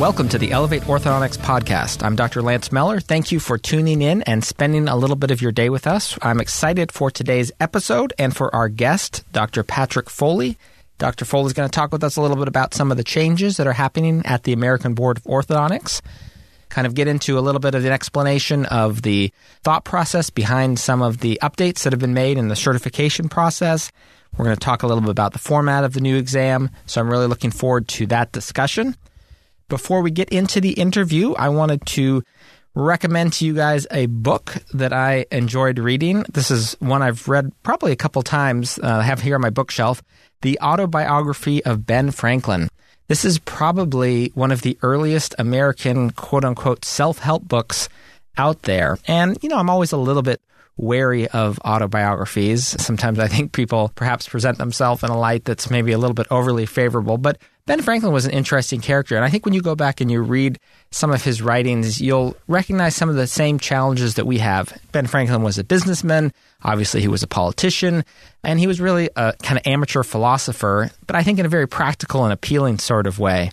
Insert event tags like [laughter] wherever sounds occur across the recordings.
Welcome to the Elevate Orthodontics podcast. I'm Dr. Lance Miller. Thank you for tuning in and spending a little bit of your day with us. I'm excited for today's episode and for our guest, Dr. Patrick Foley. Dr. Foley is going to talk with us a little bit about some of the changes that are happening at the American Board of Orthodontics, kind of get into a little bit of an explanation of the thought process behind some of the updates that have been made in the certification process. We're going to talk a little bit about the format of the new exam, so I'm really looking forward to that discussion. Before we get into the interview, I wanted to recommend to you guys a book that I enjoyed reading. This is one I've read probably a couple times. Uh, I have here on my bookshelf The Autobiography of Ben Franklin. This is probably one of the earliest American quote unquote self help books out there. And, you know, I'm always a little bit wary of autobiographies. Sometimes I think people perhaps present themselves in a light that's maybe a little bit overly favorable, but Ben Franklin was an interesting character. And I think when you go back and you read some of his writings, you'll recognize some of the same challenges that we have. Ben Franklin was a businessman. Obviously, he was a politician. And he was really a kind of amateur philosopher, but I think in a very practical and appealing sort of way.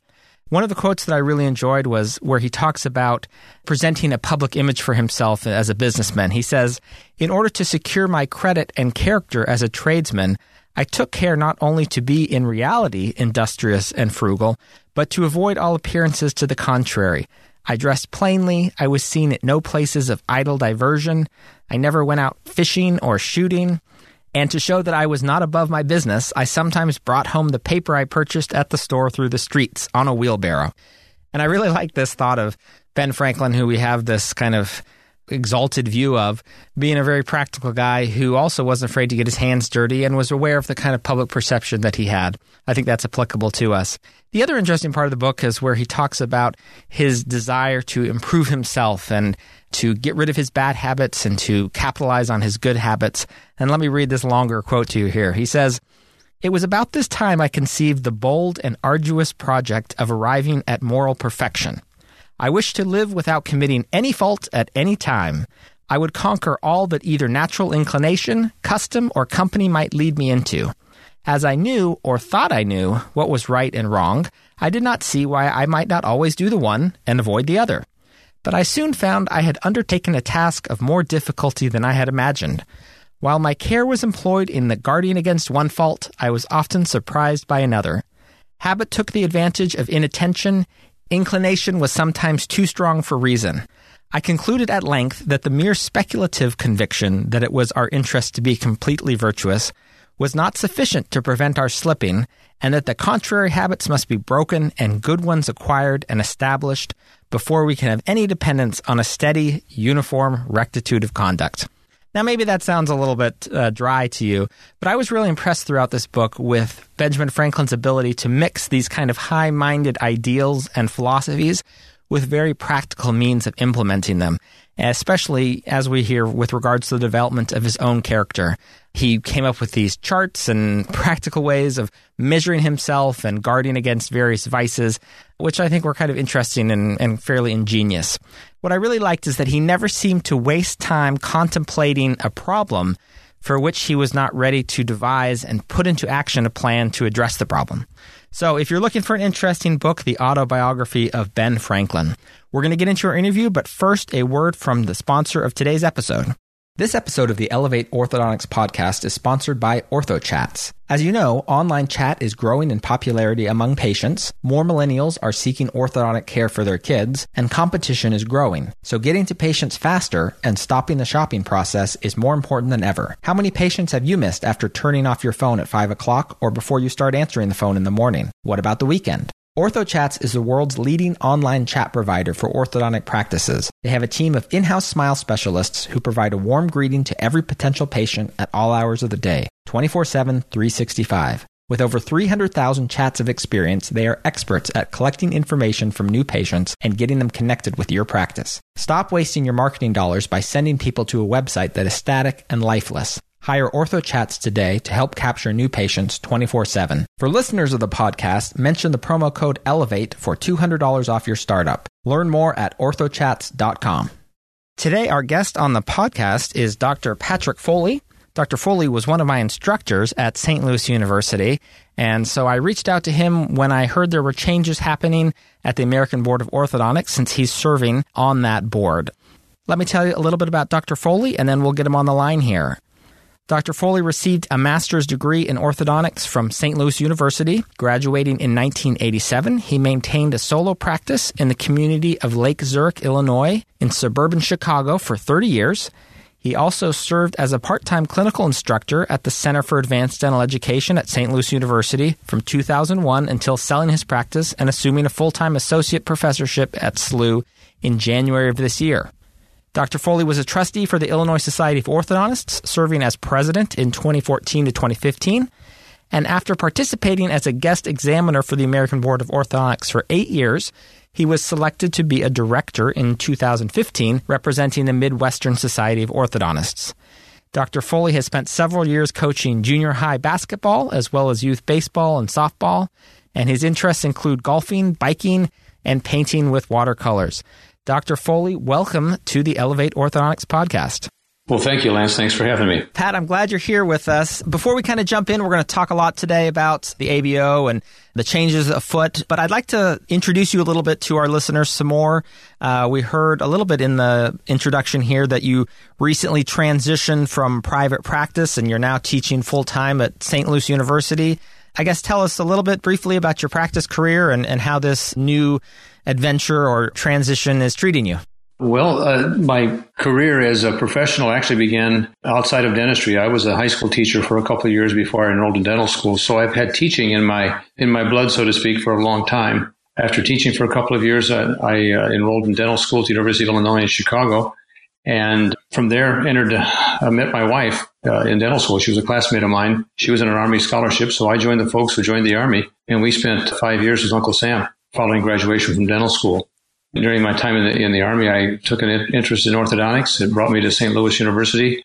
One of the quotes that I really enjoyed was where he talks about presenting a public image for himself as a businessman. He says, In order to secure my credit and character as a tradesman, I took care not only to be in reality industrious and frugal, but to avoid all appearances to the contrary. I dressed plainly. I was seen at no places of idle diversion. I never went out fishing or shooting. And to show that I was not above my business, I sometimes brought home the paper I purchased at the store through the streets on a wheelbarrow. And I really like this thought of Ben Franklin, who we have this kind of exalted view of being a very practical guy who also wasn't afraid to get his hands dirty and was aware of the kind of public perception that he had. I think that's applicable to us. The other interesting part of the book is where he talks about his desire to improve himself and to get rid of his bad habits and to capitalize on his good habits. And let me read this longer quote to you here. He says, it was about this time I conceived the bold and arduous project of arriving at moral perfection. I wish to live without committing any fault at any time. I would conquer all that either natural inclination, custom, or company might lead me into. As I knew, or thought I knew, what was right and wrong, I did not see why I might not always do the one and avoid the other. But I soon found I had undertaken a task of more difficulty than I had imagined. While my care was employed in the guarding against one fault, I was often surprised by another. Habit took the advantage of inattention, Inclination was sometimes too strong for reason. I concluded at length that the mere speculative conviction that it was our interest to be completely virtuous was not sufficient to prevent our slipping, and that the contrary habits must be broken and good ones acquired and established before we can have any dependence on a steady, uniform rectitude of conduct. Now, maybe that sounds a little bit uh, dry to you, but I was really impressed throughout this book with Benjamin Franklin's ability to mix these kind of high minded ideals and philosophies with very practical means of implementing them, especially as we hear with regards to the development of his own character. He came up with these charts and [laughs] practical ways of measuring himself and guarding against various vices, which I think were kind of interesting and, and fairly ingenious. What I really liked is that he never seemed to waste time contemplating a problem for which he was not ready to devise and put into action a plan to address the problem. So, if you're looking for an interesting book, The Autobiography of Ben Franklin, we're going to get into our interview, but first, a word from the sponsor of today's episode. This episode of the Elevate Orthodontics podcast is sponsored by OrthoChats. As you know, online chat is growing in popularity among patients, more millennials are seeking orthodontic care for their kids, and competition is growing. So getting to patients faster and stopping the shopping process is more important than ever. How many patients have you missed after turning off your phone at 5 o'clock or before you start answering the phone in the morning? What about the weekend? OrthoChats is the world's leading online chat provider for orthodontic practices. They have a team of in-house smile specialists who provide a warm greeting to every potential patient at all hours of the day, 24/7, 365. With over 300,000 chats of experience, they are experts at collecting information from new patients and getting them connected with your practice. Stop wasting your marketing dollars by sending people to a website that is static and lifeless. Hire OrthoChats today to help capture new patients 24 7. For listeners of the podcast, mention the promo code ELEVATE for $200 off your startup. Learn more at orthochats.com. Today, our guest on the podcast is Dr. Patrick Foley. Dr. Foley was one of my instructors at St. Louis University, and so I reached out to him when I heard there were changes happening at the American Board of Orthodontics since he's serving on that board. Let me tell you a little bit about Dr. Foley, and then we'll get him on the line here. Dr. Foley received a master's degree in orthodontics from St. Louis University. Graduating in 1987, he maintained a solo practice in the community of Lake Zurich, Illinois, in suburban Chicago for 30 years. He also served as a part time clinical instructor at the Center for Advanced Dental Education at St. Louis University from 2001 until selling his practice and assuming a full time associate professorship at SLU in January of this year. Dr. Foley was a trustee for the Illinois Society of Orthodontists, serving as president in 2014 to 2015. And after participating as a guest examiner for the American Board of Orthodontics for eight years, he was selected to be a director in 2015, representing the Midwestern Society of Orthodontists. Dr. Foley has spent several years coaching junior high basketball as well as youth baseball and softball, and his interests include golfing, biking, and painting with watercolors. Dr. Foley, welcome to the Elevate Orthodontics podcast. Well, thank you, Lance. Thanks for having me. Pat, I'm glad you're here with us. Before we kind of jump in, we're going to talk a lot today about the ABO and the changes afoot, but I'd like to introduce you a little bit to our listeners some more. Uh, we heard a little bit in the introduction here that you recently transitioned from private practice and you're now teaching full time at St. Louis University. I guess tell us a little bit briefly about your practice career and, and how this new adventure or transition is treating you. Well, uh, my career as a professional actually began outside of dentistry. I was a high school teacher for a couple of years before I enrolled in dental school, so I've had teaching in my in my blood, so to speak, for a long time. After teaching for a couple of years, I, I uh, enrolled in dental school at the University of Illinois in Chicago, and from there entered. Uh, met my wife uh, in dental school. She was a classmate of mine. She was in an Army scholarship, so I joined the folks who joined the Army, and we spent five years with Uncle Sam following graduation from dental school during my time in the, in the Army, I took an interest in orthodontics. It brought me to St. Louis University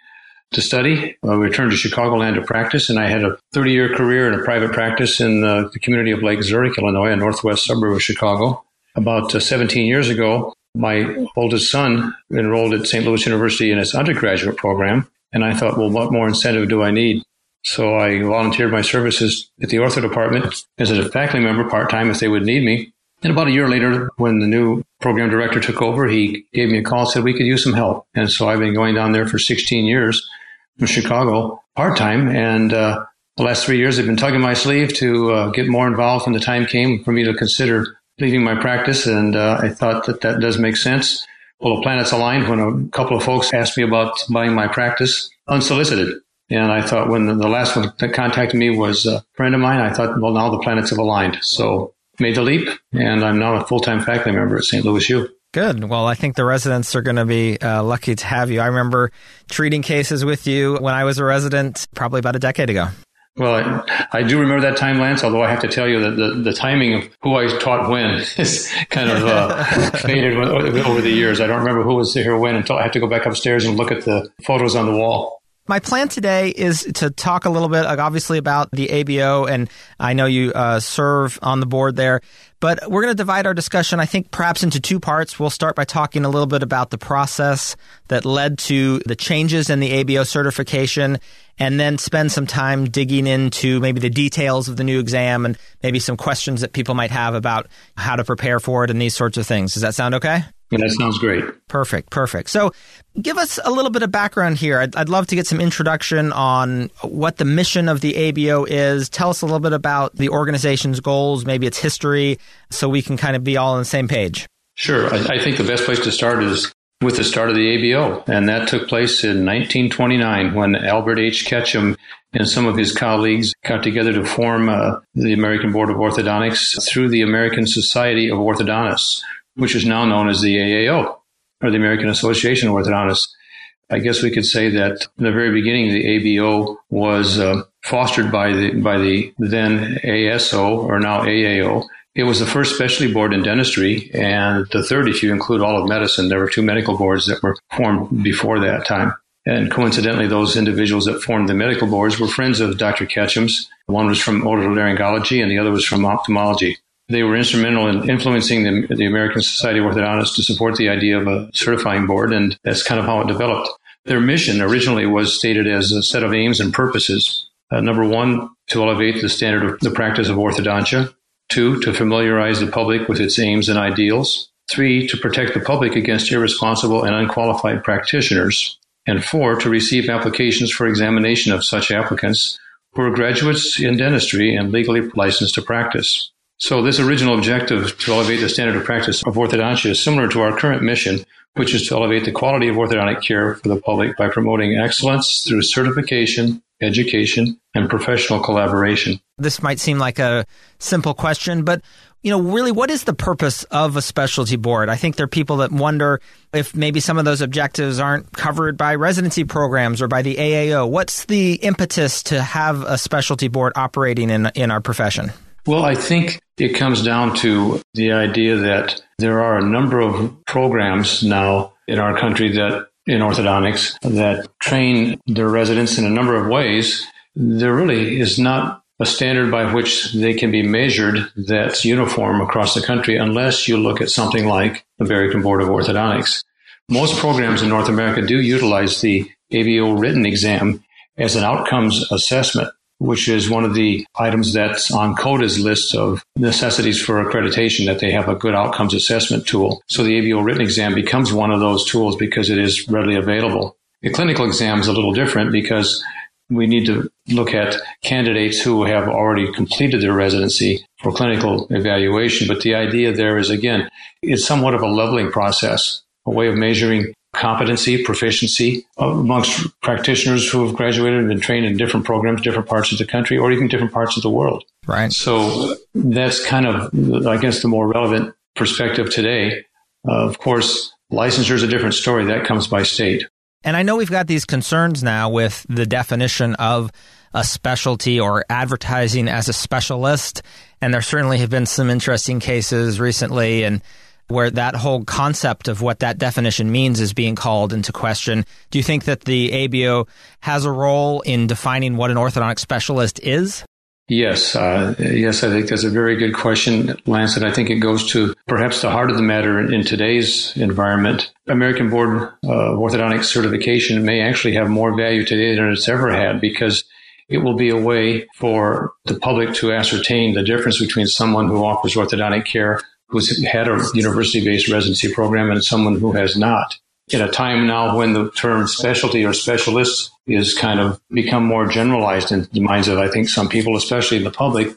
to study. I returned to Chicagoland to practice, and I had a 30 year career in a private practice in uh, the community of Lake Zurich, Illinois, a northwest suburb of Chicago. About uh, 17 years ago, my oldest son enrolled at St. Louis University in its undergraduate program, and I thought, well, what more incentive do I need? So I volunteered my services at the ortho department as a faculty member part time if they would need me. And about a year later, when the new program director took over, he gave me a call and said we could use some help. And so I've been going down there for 16 years from Chicago part time. And uh, the last three years, I've been tugging my sleeve to uh, get more involved when the time came for me to consider leaving my practice. And uh, I thought that that does make sense. Well, the planets aligned when a couple of folks asked me about buying my practice unsolicited. And I thought when the last one that contacted me was a friend of mine, I thought, well, now the planets have aligned. So made the leap, and I'm now a full time faculty member at St. Louis U. Good. Well, I think the residents are going to be uh, lucky to have you. I remember treating cases with you when I was a resident probably about a decade ago. Well, I, I, do remember that time, Lance, although I have to tell you that the, the timing of who I taught when [laughs] is kind of uh, [laughs] faded over the years. I don't remember who was here when until I have to go back upstairs and look at the photos on the wall. My plan today is to talk a little bit, obviously, about the ABO, and I know you uh, serve on the board there. But we're going to divide our discussion, I think, perhaps into two parts. We'll start by talking a little bit about the process that led to the changes in the ABO certification, and then spend some time digging into maybe the details of the new exam and maybe some questions that people might have about how to prepare for it and these sorts of things. Does that sound okay? Yeah, that sounds great. Perfect, perfect. So, give us a little bit of background here. I'd, I'd, love to get some introduction on what the mission of the ABO is. Tell us a little bit about the organization's goals, maybe its history, so we can kind of be all on the same page. Sure. I, I think the best place to start is with the start of the ABO, and that took place in 1929 when Albert H. Ketcham and some of his colleagues got together to form uh, the American Board of Orthodontics through the American Society of Orthodontists which is now known as the AAO, or the American Association of Orthodontists. I guess we could say that in the very beginning, the ABO was uh, fostered by the by the then ASO or now AAO. It was the first specialty board in dentistry, and the third, if you include all of medicine. There were two medical boards that were formed before that time. And coincidentally, those individuals that formed the medical boards were friends of Dr. Ketcham's. One was from otolaryngology and the other was from ophthalmology. They were instrumental in influencing the, the American Society of Orthodontists to support the idea of a certifying board, and that's kind of how it developed. Their mission originally was stated as a set of aims and purposes. Uh, number one, to elevate the standard of the practice of orthodontia. Two, to familiarize the public with its aims and ideals. Three, to protect the public against irresponsible and unqualified practitioners. And four, to receive applications for examination of such applicants who are graduates in dentistry and legally licensed to practice. So this original objective to elevate the standard of practice of orthodontia is similar to our current mission, which is to elevate the quality of orthodontic care for the public by promoting excellence through certification, education, and professional collaboration. This might seem like a simple question, but you know, really, what is the purpose of a specialty board? I think there are people that wonder if maybe some of those objectives aren't covered by residency programs or by the AAO. What's the impetus to have a specialty board operating in in our profession? Well, I think it comes down to the idea that there are a number of programs now in our country that in orthodontics that train their residents in a number of ways. There really is not a standard by which they can be measured that's uniform across the country unless you look at something like the American Board of Orthodontics. Most programs in North America do utilize the ABO written exam as an outcomes assessment which is one of the items that's on CODA's list of necessities for accreditation, that they have a good outcomes assessment tool. So the ABO written exam becomes one of those tools because it is readily available. The clinical exam is a little different because we need to look at candidates who have already completed their residency for clinical evaluation. But the idea there is, again, it's somewhat of a leveling process, a way of measuring competency, proficiency amongst practitioners who have graduated and been trained in different programs, different parts of the country, or even different parts of the world. Right. So that's kind of, I guess, the more relevant perspective today. Uh, of course, licensure is a different story. That comes by state. And I know we've got these concerns now with the definition of a specialty or advertising as a specialist. And there certainly have been some interesting cases recently. And where that whole concept of what that definition means is being called into question. Do you think that the ABO has a role in defining what an orthodontic specialist is? Yes, uh, yes, I think that's a very good question, Lance, and I think it goes to perhaps the heart of the matter in, in today's environment. American Board of Orthodontic Certification may actually have more value today than it's ever had because it will be a way for the public to ascertain the difference between someone who offers orthodontic care who's had a university based residency program and someone who has not. In a time now when the term specialty or specialist is kind of become more generalized in the minds of, I think, some people, especially in the public,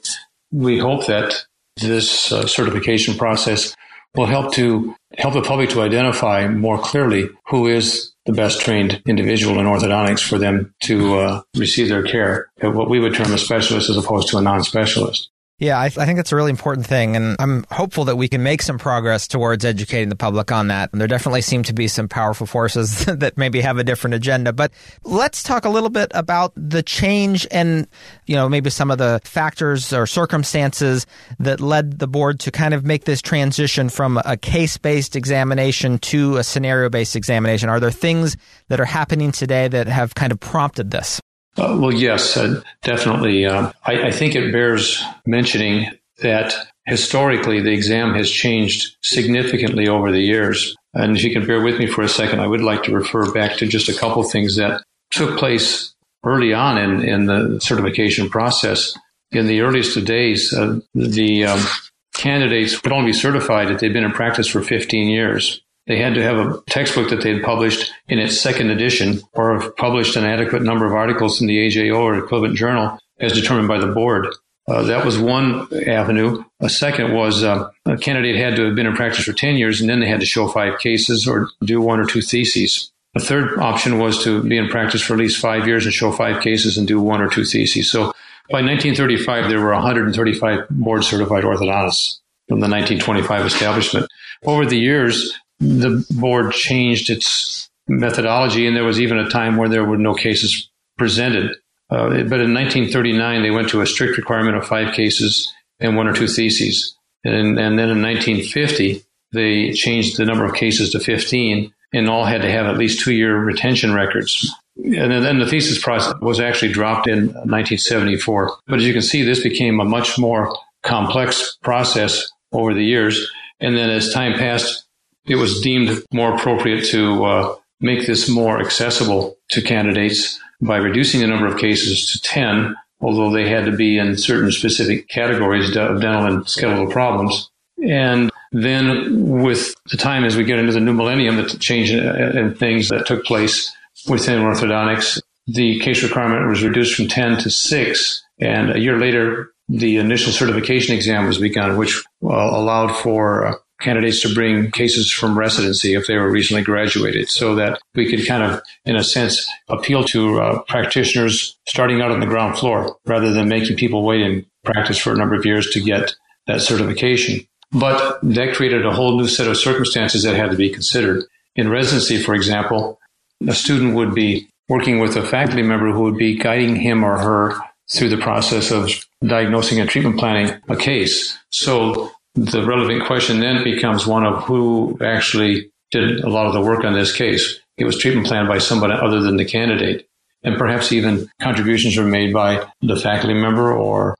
we hope that this uh, certification process will help to help the public to identify more clearly who is the best trained individual in orthodontics for them to uh, receive their care at what we would term a specialist as opposed to a non-specialist. Yeah, I, th- I, think that's a really important thing. And I'm hopeful that we can make some progress towards educating the public on that. And there definitely seem to be some powerful forces [laughs] that maybe have a different agenda. But let's talk a little bit about the change and, you know, maybe some of the factors or circumstances that led the board to kind of make this transition from a case based examination to a scenario based examination. Are there things that are happening today that have kind of prompted this? Uh, well, yes, uh, definitely. Uh, I, I, think it bears mentioning that historically the exam has changed significantly over the years. And if you can bear with me for a second, I would like to refer back to just a couple things that took place early on in, in the certification process. In the earliest of days, uh, the um, candidates could only be certified if they'd been in practice for 15 years. They had to have a textbook that they had published in its second edition or have published an adequate number of articles in the AJO or equivalent journal as determined by the board. Uh, that was one avenue. A second was uh, a candidate had to have been in practice for 10 years and then they had to show five cases or do one or two theses. A third option was to be in practice for at least five years and show five cases and do one or two theses. So by 1935, there were 135 board certified orthodontists from the 1925 establishment. Over the years, the board changed its methodology, and there was even a time where there were no cases presented. Uh, but in 1939, they went to a strict requirement of five cases and one or two theses. And, and then in 1950, they changed the number of cases to 15 and all had to have at least two year retention records. And then the thesis process was actually dropped in 1974. But as you can see, this became a much more complex process over the years. And then as time passed, it was deemed more appropriate to uh, make this more accessible to candidates by reducing the number of cases to 10, although they had to be in certain specific categories of dental and skeletal problems. And then with the time as we get into the new millennium, the change in things that took place within orthodontics, the case requirement was reduced from 10 to 6. And a year later, the initial certification exam was begun, which uh, allowed for uh, candidates to bring cases from residency if they were recently graduated so that we could kind of, in a sense, appeal to uh, practitioners starting out on the ground floor rather than making people wait in practice for a number of years to get that certification. But that created a whole new set of circumstances that had to be considered. In residency, for example, a student would be working with a faculty member who would be guiding him or her through the process of diagnosing and treatment planning a case. So the relevant question then becomes one of who actually did a lot of the work on this case. It was treatment planned by somebody other than the candidate. And perhaps even contributions were made by the faculty member or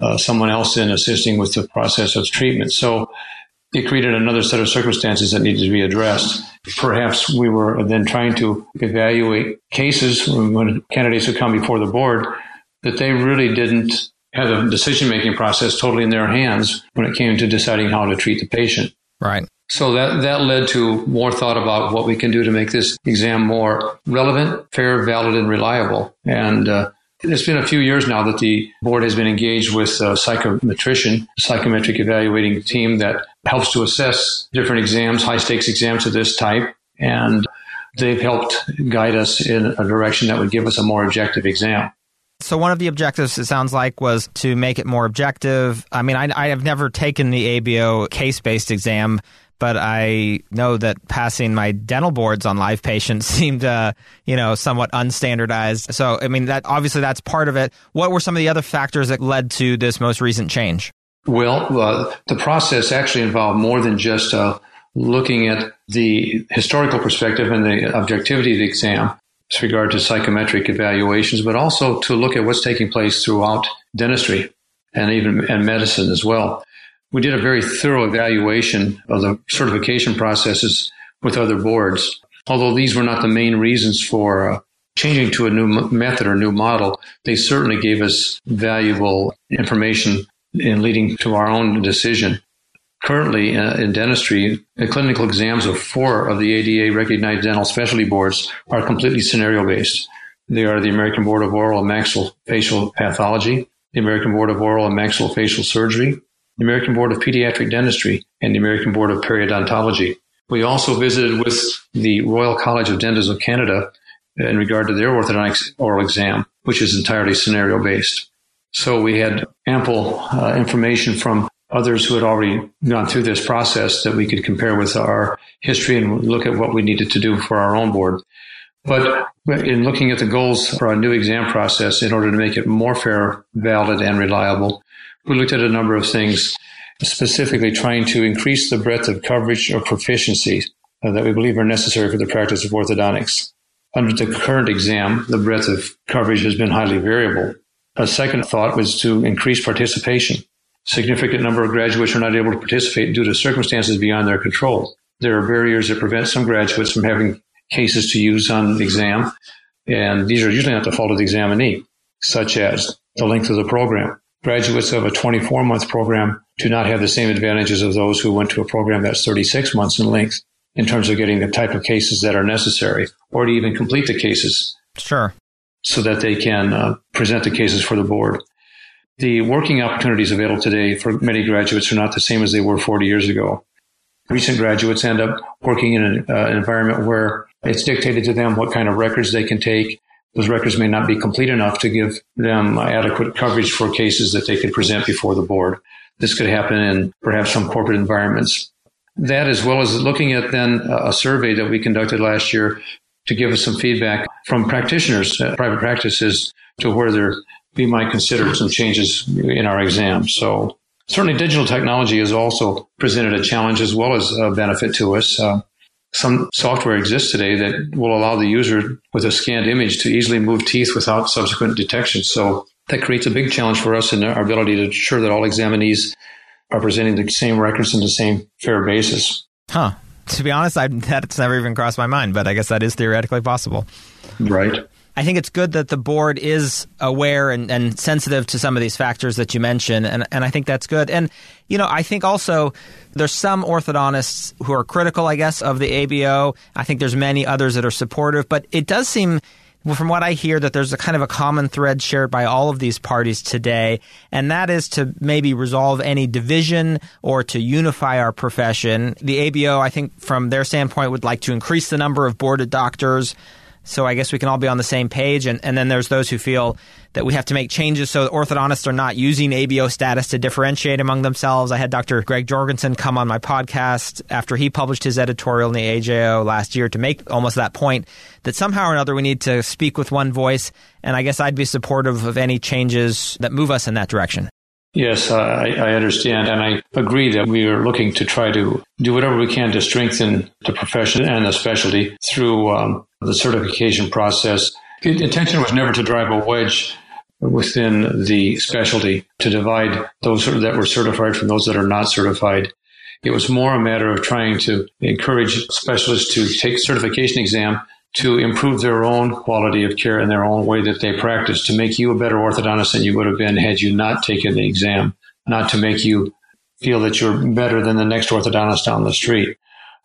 uh, someone else in assisting with the process of treatment. So it created another set of circumstances that needed to be addressed. Perhaps we were then trying to evaluate cases when candidates would come before the board that they really didn't have the decision making process totally in their hands when it came to deciding how to treat the patient. Right. So that, that led to more thought about what we can do to make this exam more relevant, fair, valid, and reliable. And uh, it's been a few years now that the board has been engaged with a psychometrician, a psychometric evaluating team that helps to assess different exams, high stakes exams of this type. And they've helped guide us in a direction that would give us a more objective exam. So one of the objectives, it sounds like, was to make it more objective. I mean, I, I have never taken the ABO case-based exam, but I know that passing my dental boards on live patients [laughs] seemed, uh, you know, somewhat unstandardized. So, I mean, that obviously that's part of it. What were some of the other factors that led to this most recent change? Well, uh, the process actually involved more than just uh, looking at the historical perspective and the objectivity of the exam with regard to psychometric evaluations, but also to look at what's taking place throughout dentistry and even and medicine as well. We did a very thorough evaluation of the certification processes with other boards. Although these were not the main reasons for uh, changing to a new method or new model, they certainly gave us valuable information in leading to our own decision. Currently, uh, in dentistry, the clinical exams of four of the ADA recognized dental specialty boards are completely scenario based. They are the American Board of Oral and Maxillofacial Pathology, the American Board of Oral and Maxillofacial Surgery, the American Board of Pediatric Dentistry, and the American Board of Periodontology. We also visited with the Royal College of Dentists of Canada in regard to their orthodontics oral exam, which is entirely scenario based. So we had ample uh, information from others who had already gone through this process that we could compare with our history and look at what we needed to do for our own board. But in looking at the goals for our new exam process, in order to make it more fair, valid, and reliable, we looked at a number of things, specifically trying to increase the breadth of coverage or proficiency uh, that we believe are necessary for the practice of orthodontics. Under the current exam, the breadth of coverage has been highly variable. A second thought was to increase participation significant number of graduates are not able to participate due to circumstances beyond their control. There are barriers that prevent some graduates from having cases to use on the exam, and these are usually not the fault of the examinee, such as the length of the program. Graduates of a 24 month program do not have the same advantages of those who went to a program that's 36 months in length in terms of getting the type of cases that are necessary or to even complete the cases. Sure. So that they can uh, present the cases for the board. The working opportunities available today for many graduates are not the same as they were 40 years ago. Recent graduates end up working in an, uh, environment where it's dictated to them what kind of records they can take. Those records may not be complete enough to give them adequate coverage for cases that they could present before the board. This could happen in perhaps some corporate environments. That, as well as looking at then a survey that we conducted last year to give us some feedback from practitioners, uh, private practices, to where they're we might consider some changes in our exams. So certainly digital technology has also presented a challenge as well as a benefit to us. Uh, some software exists today that will allow the user with a scanned image to easily move teeth without subsequent detection. So that creates a big challenge for us in our ability to ensure that all examinees are presenting the same records in the same fair basis. Huh. To be honest, I, that's never even crossed my mind, but I guess that is theoretically possible. Right. I think it's good that the board is aware and, and sensitive to some of these factors that you mentioned, and, and I think that's good. And, you know, I think also there's some orthodontists who are critical, I guess, of the ABO. I think there's many others that are supportive, but it does seem from what I hear, that there's a kind of a common thread shared by all of these parties today, and that is to maybe resolve any division or to unify our profession. The ABO, I think, from their standpoint, would like to increase the number of boarded doctors so I guess we can all be on the same page. And, and then there's those who feel that we have to make changes so orthodontists are not using ABO status to differentiate among themselves. I had Dr. Greg Jorgensen come on my podcast after he published his editorial in the AJO last year to make almost that point that somehow or another we need to speak with one voice. And I guess I'd be supportive of any changes that move us in that direction. Yes, I, I, understand. And I agree that we are looking to try to do whatever we can to strengthen the profession and the specialty through um, the certification process. The intention was never to drive a wedge within the specialty to divide those that were certified from those that are not certified. It was more a matter of trying to encourage specialists to take certification exam to improve their own quality of care in their own way that they practice, to make you a better orthodontist than you would have been had you not taken the exam, not to make you feel that you're better than the next orthodontist down the street.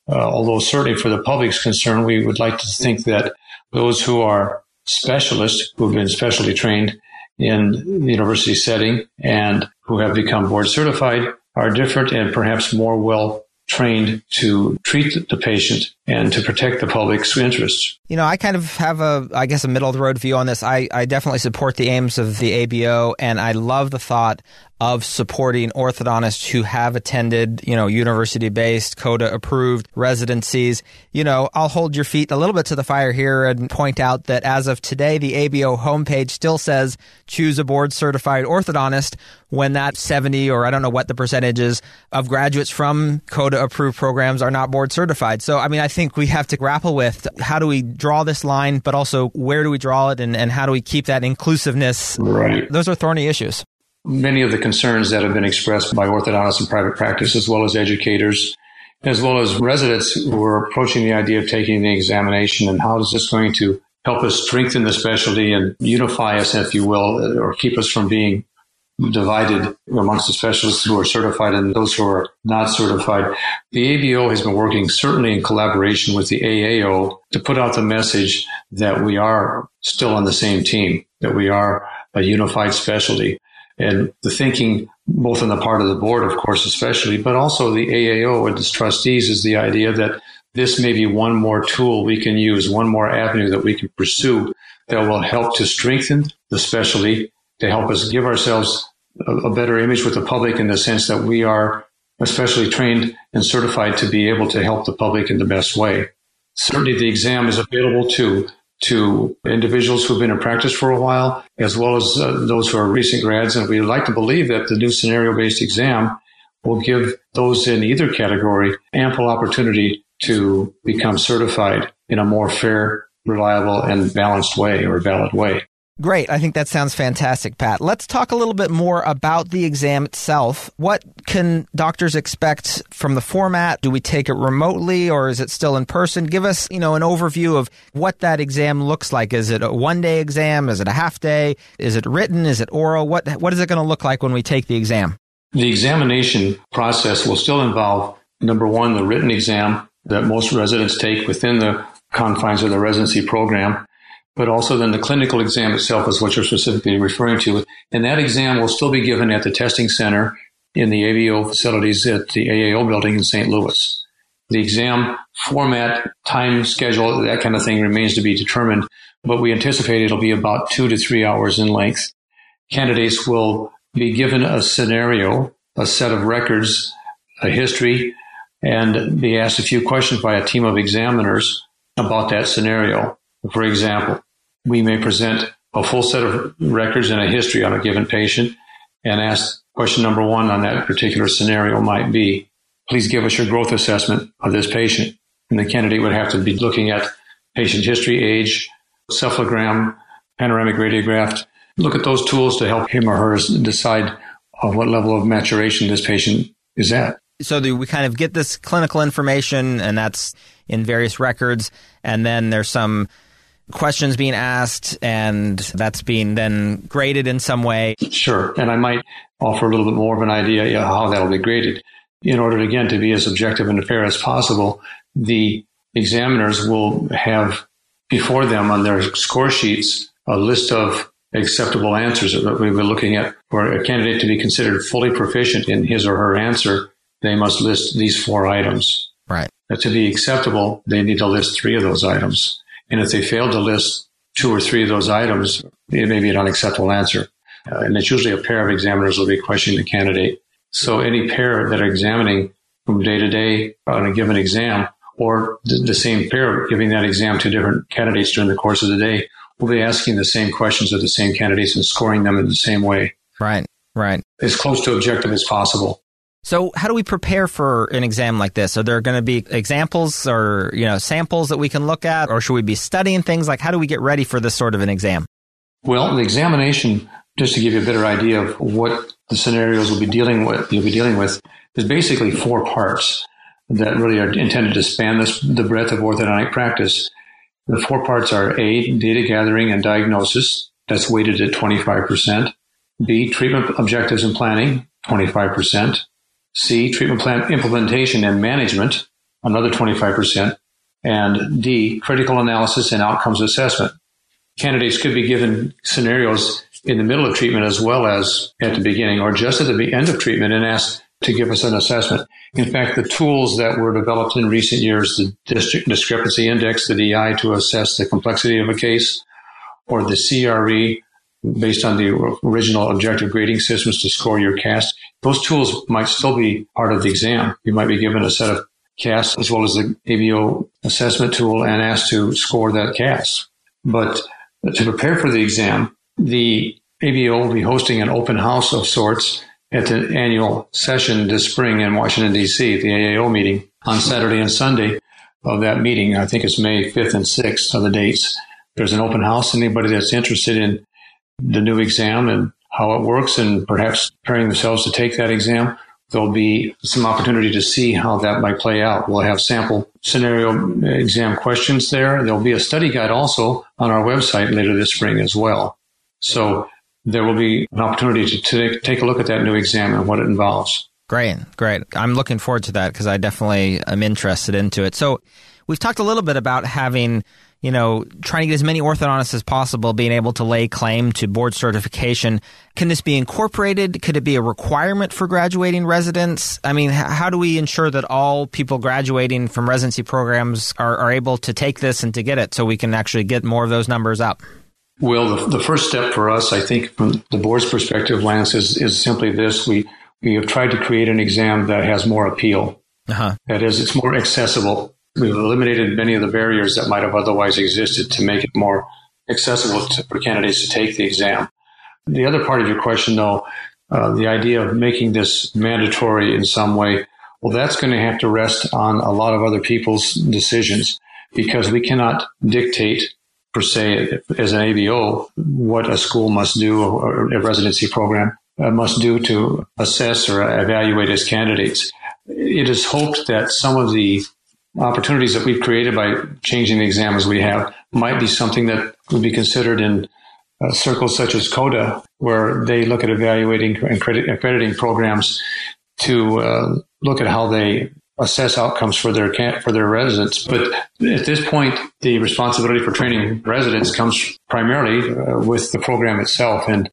Uh, although certainly for the public's concern, we would like to think that those who are specialists, who have been specially trained in the university setting and who have become board certified are different and perhaps more well trained to treat the patient and to protect the public's interests. You know, I kind of have a, I guess, a middle of the road view on this. I, I definitely support the aims of the ABO, and I love the thought of supporting orthodontists who have attended, you know, university based, CODA approved residencies. You know, I'll hold your feet a little bit to the fire here and point out that as of today, the ABO homepage still says choose a board certified orthodontist when that 70 or I don't know what the percentage is of graduates from CODA approved programs are not board certified. So, I mean, I think we have to grapple with how do we draw this line, but also where do we draw it and, and how do we keep that inclusiveness? Right. Those are thorny issues many of the concerns that have been expressed by orthodontists in private practice, as well as educators, as well as residents who are approaching the idea of taking the examination and how is this going to help us strengthen the specialty and unify us, if you will, or keep us from being divided amongst the specialists who are certified and those who are not certified. The ABO has been working certainly in collaboration with the AAO to put out the message that we are still on the same team, that we are a unified specialty. And the thinking, both on the part of the board, of course, especially, but also the AAO and its trustees, is the idea that this may be one more tool we can use, one more avenue that we can pursue that will help to strengthen the specialty, to help us give ourselves a, a better image with the public in the sense that we are especially trained and certified to be able to help the public in the best way. Certainly the exam is available too to individuals who've been in practice for a while, as well as uh, those who are recent grads. And we'd like to believe that the new scenario based exam will give those in either category ample opportunity to become certified in a more fair, reliable, and balanced way or valid way. Great. I think that sounds fantastic, Pat. Let's talk a little bit more about the exam itself. What can doctors expect from the format? Do we take it remotely or is it still in person? Give us, you know, an overview of what that exam looks like. Is it a one-day exam? Is it a half day? Is it written? Is it oral? What what is it going to look like when we take the exam? The examination process will still involve number 1 the written exam that most residents take within the confines of the residency program but also then the clinical exam itself is what you're specifically referring to. And that exam will still be given at the testing center in the ABO facilities at the AAO building in St. Louis. The exam format, time schedule, that kind of thing remains to be determined, but we anticipate it'll be about two to three hours in length. Candidates will be given a scenario, a set of records, a history, and be asked a few questions by a team of examiners about that scenario. For example, we may present a full set of records and a history on a given patient and ask question number one on that particular scenario might be, please give us your growth assessment of this patient. And the candidate would have to be looking at patient history, age, cephalogram, panoramic radiograph, look at those tools to help him or her decide of what level of maturation this patient is at. So we kind of get this clinical information, and that's in various records, and then there's some questions being asked, and that's being then graded in some way. Sure, and I might offer a little bit more of an idea how that'll be graded. In order, again, to be as objective and fair as possible, the examiners will have before them on their score sheets a list of acceptable answers that we were looking at for a candidate to be considered fully proficient in his or her answer they must list these four items right to be acceptable they need to list three of those items and if they fail to list two or three of those items it may be an unacceptable answer uh, and it's usually a pair of examiners will be questioning the candidate so any pair that are examining from day to day on a given exam or the same pair giving that exam to different candidates during the course of the day will be asking the same questions of the same candidates and scoring them in the same way. Right, right. As close to objective as possible. So, how do we prepare for an exam like this? Are there going to be examples or you know samples that we can look at, or should we be studying things? Like, how do we get ready for this sort of an exam? Well, the examination, just to give you a better idea of what the scenarios will be dealing with, you'll be dealing with, is basically four parts that really are intended to span this, the breadth of orthodontic practice. The four parts are A, data gathering and diagnosis. That's weighted at 25%. B, treatment objectives and planning, 25%. C, treatment plan implementation and management, another 25%. And D, critical analysis and outcomes assessment. Candidates could be given scenarios in the middle of treatment as well as at the beginning or just at the end of treatment and asked to give us an assessment. In fact, the tools that were developed in recent years, the district discrepancy index, the DI to assess the complexity of a case, or the CRE based on the original objective grading systems to score your cast, those tools might still be part of the exam. You might be given a set of casts as well as the ABO assessment tool and asked to score that cast. But to prepare for the exam, the ABO will be hosting an open house of sorts at the annual session this spring in Washington, D.C., the AAO meeting on Saturday and Sunday of that meeting. I think it's May 5th and 6th are the dates. There's an open house. Anybody that's interested in the new exam and how it works and perhaps preparing themselves to take that exam, there'll be some opportunity to see how that might play out. We'll have sample scenario exam questions there. There'll be a study guide also on our website later this spring as well. So there will be an opportunity to, take a look at that new exam and what it involves. Great, great. I'm looking forward to that because I definitely am interested into it. So we've talked a little bit about having, you know, trying to get as many orthodontists as possible being able to lay claim to board certification. Can this be incorporated? Could it be a requirement for graduating residents? I mean, how do we ensure that all people graduating from residency programs are, are able to take this and to get it so we can actually get more of those numbers up? Well, the, the, first step for us, I think, from the board's perspective, Lance, is, is simply this. We, we have tried to create an exam that has more appeal. Uh-huh. That is, it's more accessible. We've eliminated many of the barriers that might have otherwise existed to make it more accessible to, for candidates to take the exam. The other part of your question, though, uh, the idea of making this mandatory in some way, well, that's going to have to rest on a lot of other people's decisions because we cannot dictate per se as an ABO what a school must do or a residency program uh, must do to assess or evaluate its candidates. It is hoped that some of the opportunities that we've created by changing the exam as we have might be something that would be considered in uh, circles such as CODA, where they look at evaluating and accrediting programs to uh, look at how they assess outcomes for their for their residents. But at this point, the responsibility for training residents comes primarily uh, with the program itself, and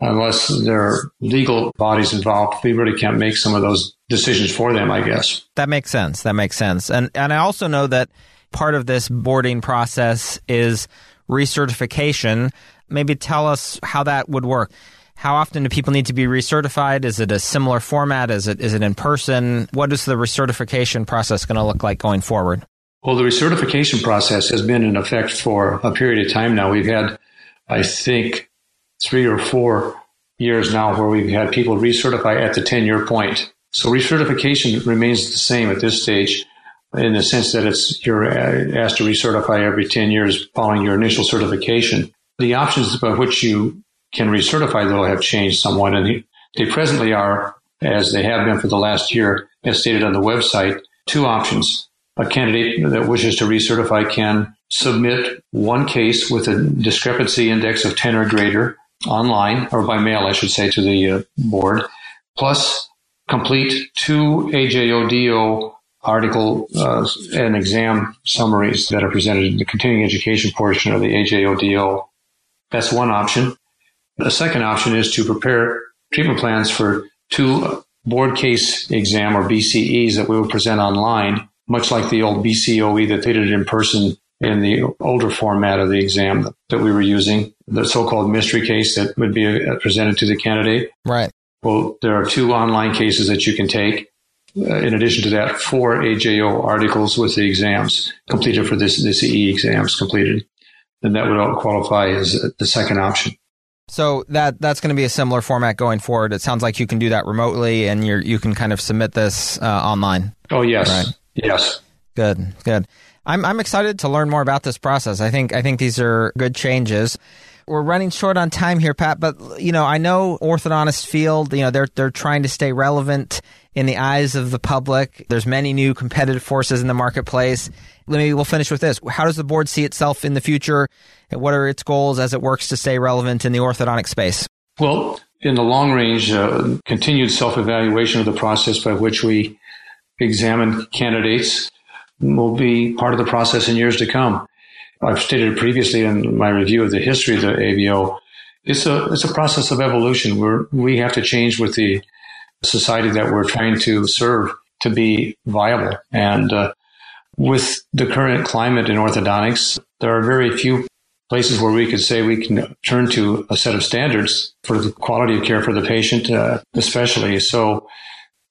unless there are legal bodies involved, we really can't make some of those decisions for them. I guess that makes sense. That makes sense, and and I also know that part of this boarding process is recertification. Maybe tell us how that would work. How often do people need to be recertified? Is it a similar format? Is it is it in person? What is the recertification process going to look like going forward? Well, the recertification process has been in effect for a period of time now. We've had, I think, three or four years now where we've had people recertify at the 10 year point. So recertification remains the same at this stage. in the sense that it's you're uh, asked to recertify every 10 years following your initial certification. The options by which you can recertify, though, have changed somewhat, and they presently are, as they have been for the last year, as stated on the website, two options. A candidate that wishes to recertify can submit one case with a discrepancy index of 10 or greater online, or by mail, I should say, to the uh, board, plus complete two AJODO article uh, and exam summaries that are presented in the continuing education portion of the AJODO. That's one option. The second option is to prepare treatment plans for two board case exam or BCEs that we will present online, much like the old BCOE that they did in person in the older format of the exam that we were using, the so-called mystery case that would be uh, presented to the candidate. Right. Well, there are two online cases that you can take. Uh, in addition to that, four AJO articles with the exams completed for this, this E exams completed. And that would qualify as the second option. So that that's going to be a similar format going forward. It sounds like you can do that remotely, and you you can kind of submit this uh, online. Oh yes, right. yes. Good, good. I'm I'm excited to learn more about this process. I think I think these are good changes. We're running short on time here, Pat, but you know, I know orthodontist field, you know, they're they're trying to stay relevant in the eyes of the public. There's many new competitive forces in the marketplace. Maybe we'll finish with this. How does the board see itself in the future? What are its goals as it works to stay relevant in the orthodontic space? Well, in the long range, uh, continued self evaluation of the process by which we examine candidates will be part of the process in years to come. I've stated previously in my review of the history of the ABO. It's a it's a process of evolution where we have to change with the society that we're trying to serve to be viable. And uh, with the current climate in orthodontics, there are very few places where we could say we can turn to a set of standards for the quality of care for the patient, uh, especially. So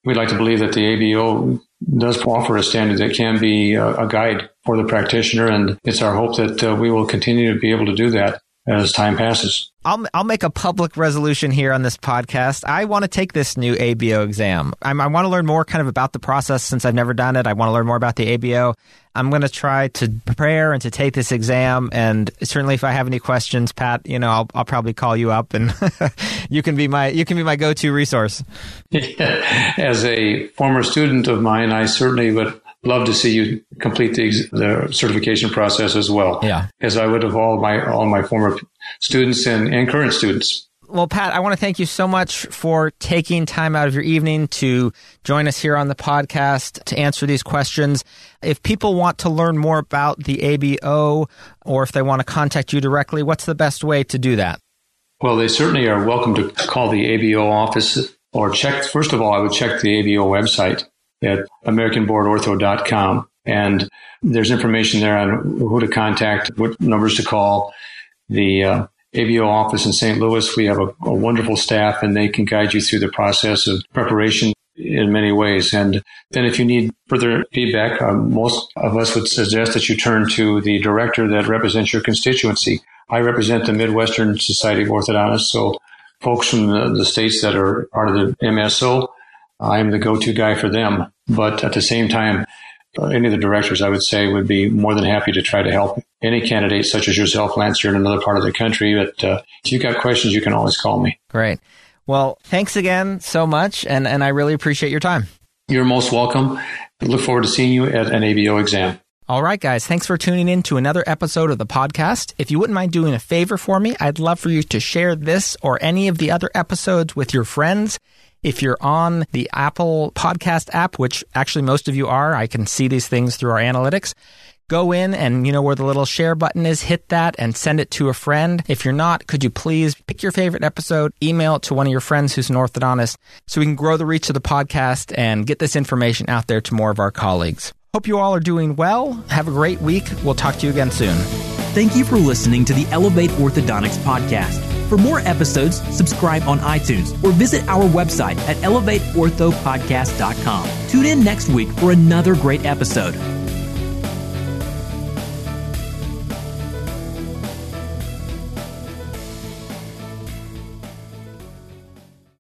we'd like to believe that the ABO does offer a standard that can be a, a guide for the practitioner. And it's our hope that uh, we will continue to be able to do that as time passes. I'll I'll make a public resolution here on this podcast. I want to take this new ABO exam. I'm, i want to learn more kind of about the process since I've never done it. I want to learn more about the ABO. I'm going to try to prepare and to take this exam. And certainly, if I have any questions, Pat, you know, I'll I'll probably call you up, and [laughs] you can be my you can be my go to resource. [laughs] As a former student of mine, I certainly would love to see you complete the, the certification process as well. Yeah. As I would of all my, all my former students and, and current students. Well, Pat, I want to thank you so much for taking time out of your evening to join us here on the podcast to answer these questions. If people want to learn more about the ABO or if they want to contact you directly, what's the best way to do that? Well, they certainly are welcome to call the ABO office or check. First of all, I would check the ABO website at AmericanBoardOrtho.com. And there's information there on who to contact, what numbers to call. The uh, ABO office in St. Louis, we have a, a, wonderful staff and they can guide you through the process of preparation in many ways. And then if you need further feedback, uh, most of us would suggest that you turn to the director that represents your constituency. I represent the Midwestern Society of Orthodontists. So folks from the, the states that are part of the MSO, I'm the go-to guy for them. But at the same time, uh, any of the directors, I would say, would be more than happy to try to help any candidate such as yourself, Lance, you're in another part of the country. But uh, if you've got questions, you can always call me. Great. Well, thanks again so much, and, and I really appreciate your time. You're most welcome. I look forward to seeing you at an ABO exam. All right, guys, thanks for tuning in to another episode of the podcast. If you wouldn't mind doing a favor for me, I'd love for you to share this or any of the other episodes with your friends. If you're on the Apple podcast app, which actually most of you are, I can see these things through our analytics. Go in and you know where the little share button is, hit that and send it to a friend. If you're not, could you please pick your favorite episode, email it to one of your friends who's an orthodontist so we can grow the reach of the podcast and get this information out there to more of our colleagues. Hope you all are doing well. Have a great week. We'll talk to you again soon. Thank you for listening to the Elevate Orthodontics podcast. For more episodes, subscribe on iTunes or visit our website at elevateorthopodcast.com. Tune in next week for another great episode.